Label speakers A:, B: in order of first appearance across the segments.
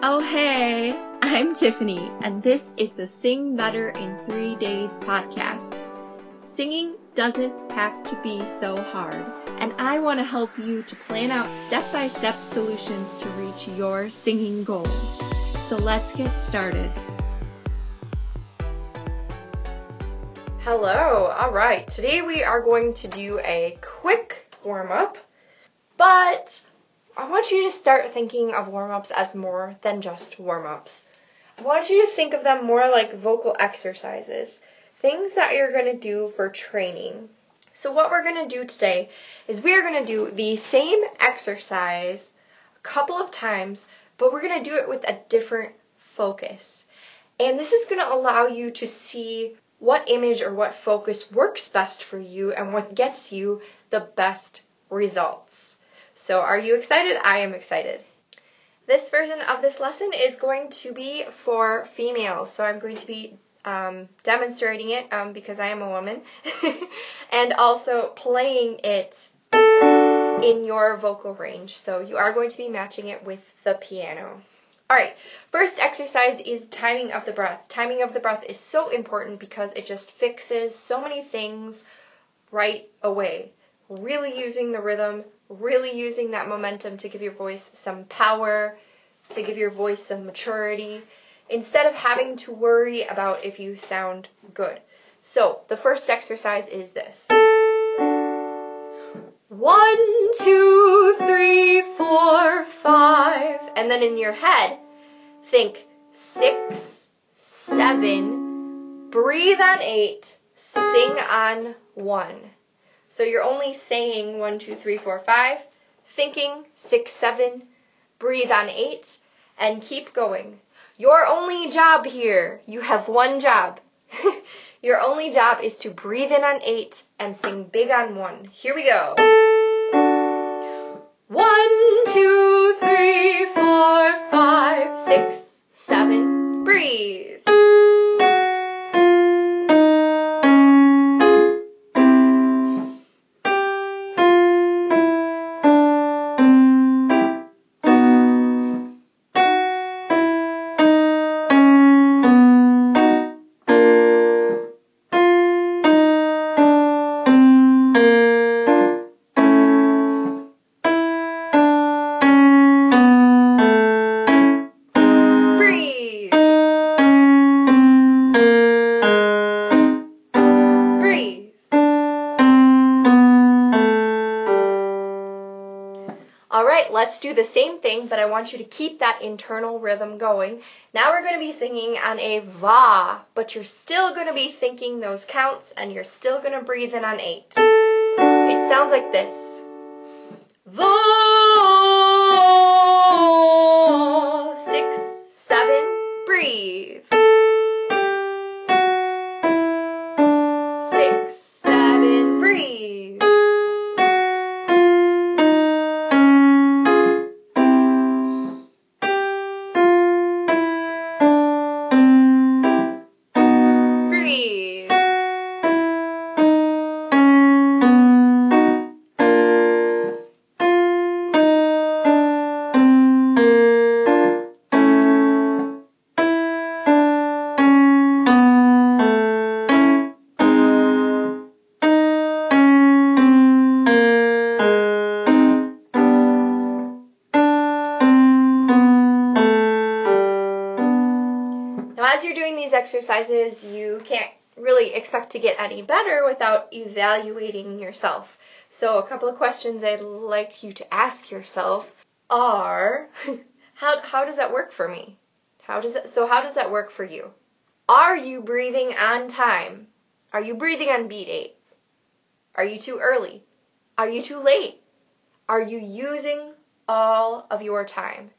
A: Oh, hey, I'm Tiffany, and this is the Sing Better in Three Days podcast. Singing doesn't have to be so hard, and I want to help you to plan out step by step solutions to reach your singing goals. So let's get started.
B: Hello, alright. Today we are going to do a quick warm up, but I want you to start thinking of warm ups as more than just warm ups. I want you to think of them more like vocal exercises, things that you're going to do for training. So, what we're going to do today is we are going to do the same exercise a couple of times, but we're going to do it with a different focus. And this is going to allow you to see what image or what focus works best for you and what gets you the best results. So are you excited? I am excited. This version of this lesson is going to be for females, so I'm going to be um, demonstrating it um, because I am a woman, and also playing it in your vocal range. So you are going to be matching it with the piano. Alright, first exercise is timing of the breath. Timing of the breath is so important because it just fixes so many things right away. Really using the rhythm, really using that momentum to give your voice some power, to give your voice some maturity, instead of having to worry about if you sound good. So, the first exercise is this. One, two, three, four, five. And then in your head, think six, seven, breathe on eight, sing on one. So you're only saying one, two, three, four, five, thinking six, seven, breathe on eight, and keep going. Your only job here, you have one job. Your only job is to breathe in on eight and sing big on one. Here we go. One, two, three, four, five, six, seven, breathe. Right, let's do the same thing, but I want you to keep that internal rhythm going. Now we're going to be singing on a va, but you're still going to be thinking those counts and you're still going to breathe in on eight. It sounds like this. Va, six, seven, breathe. Exercises, you can't really expect to get any better without evaluating yourself. So, a couple of questions I'd like you to ask yourself are how, how does that work for me? How does it, so, how does that work for you? Are you breathing on time? Are you breathing on beat eight? Are you too early? Are you too late? Are you using all of your time?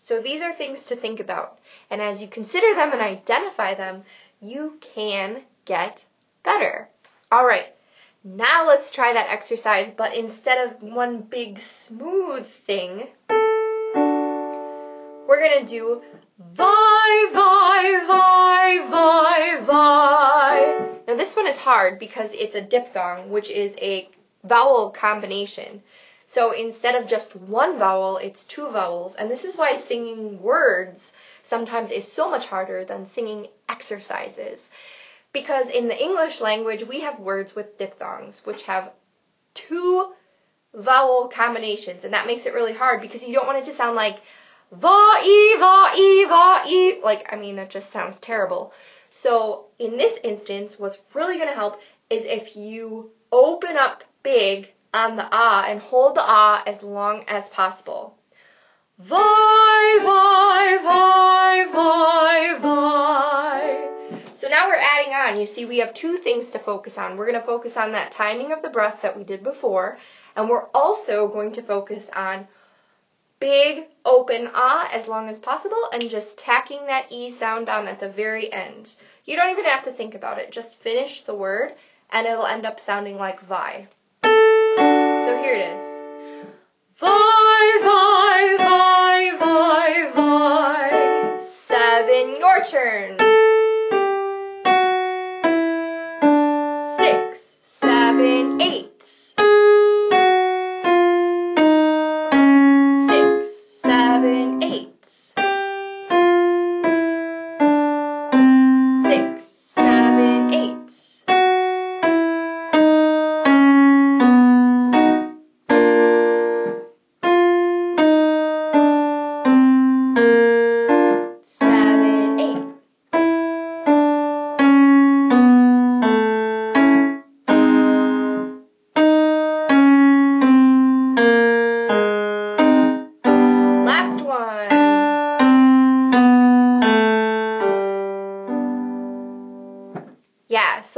B: So these are things to think about. And as you consider them and identify them, you can get better. All right. Now let's try that exercise, but instead of one big smooth thing, we're going to do vi, vi, vi, vi, vi. Now this one is hard because it's a diphthong, which is a vowel combination. So instead of just one vowel, it's two vowels. And this is why singing words sometimes is so much harder than singing exercises. Because in the English language, we have words with diphthongs, which have two vowel combinations. And that makes it really hard because you don't want it to sound like va e va e va e. Like, I mean, that just sounds terrible. So in this instance, what's really going to help is if you open up big on the ah and hold the ah as long as possible. Vi, vi, vi, vi, vi. So now we're adding on. You see, we have two things to focus on. We're going to focus on that timing of the breath that we did before, and we're also going to focus on big open ah as long as possible and just tacking that e sound down at the very end. You don't even have to think about it. Just finish the word and it'll end up sounding like vi. Here it is. Vi, vi, vi, vi, vi. Seven, your turn.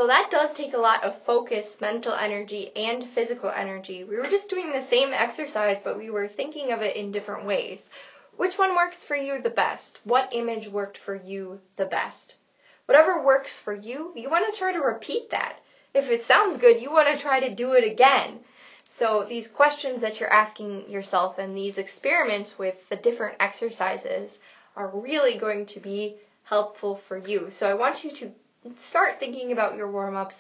B: So that does take a lot of focus, mental energy, and physical energy. We were just doing the same exercise, but we were thinking of it in different ways. Which one works for you the best? What image worked for you the best? Whatever works for you, you want to try to repeat that. If it sounds good, you want to try to do it again. So these questions that you're asking yourself and these experiments with the different exercises are really going to be helpful for you. So I want you to start thinking about your warm-ups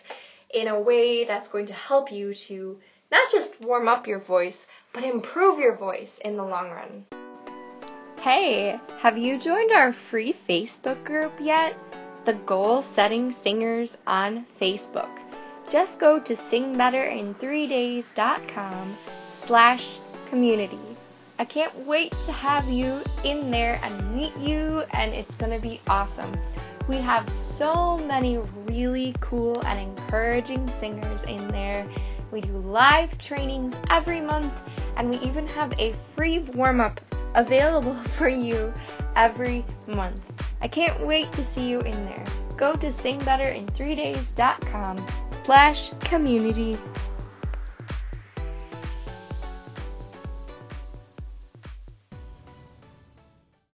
B: in a way that's going to help you to not just warm up your voice, but improve your voice in the long run.
A: Hey, have you joined our free Facebook group yet? The Goal Setting Singers on Facebook. Just go to singbetterinthreedays.com slash community. I can't wait to have you in there and meet you, and it's going to be awesome. We have so many really cool and encouraging singers in there. We do live trainings every month, and we even have a free warm up available for you every month. I can't wait to see you in there. Go to singbetterinthreedays.com slash community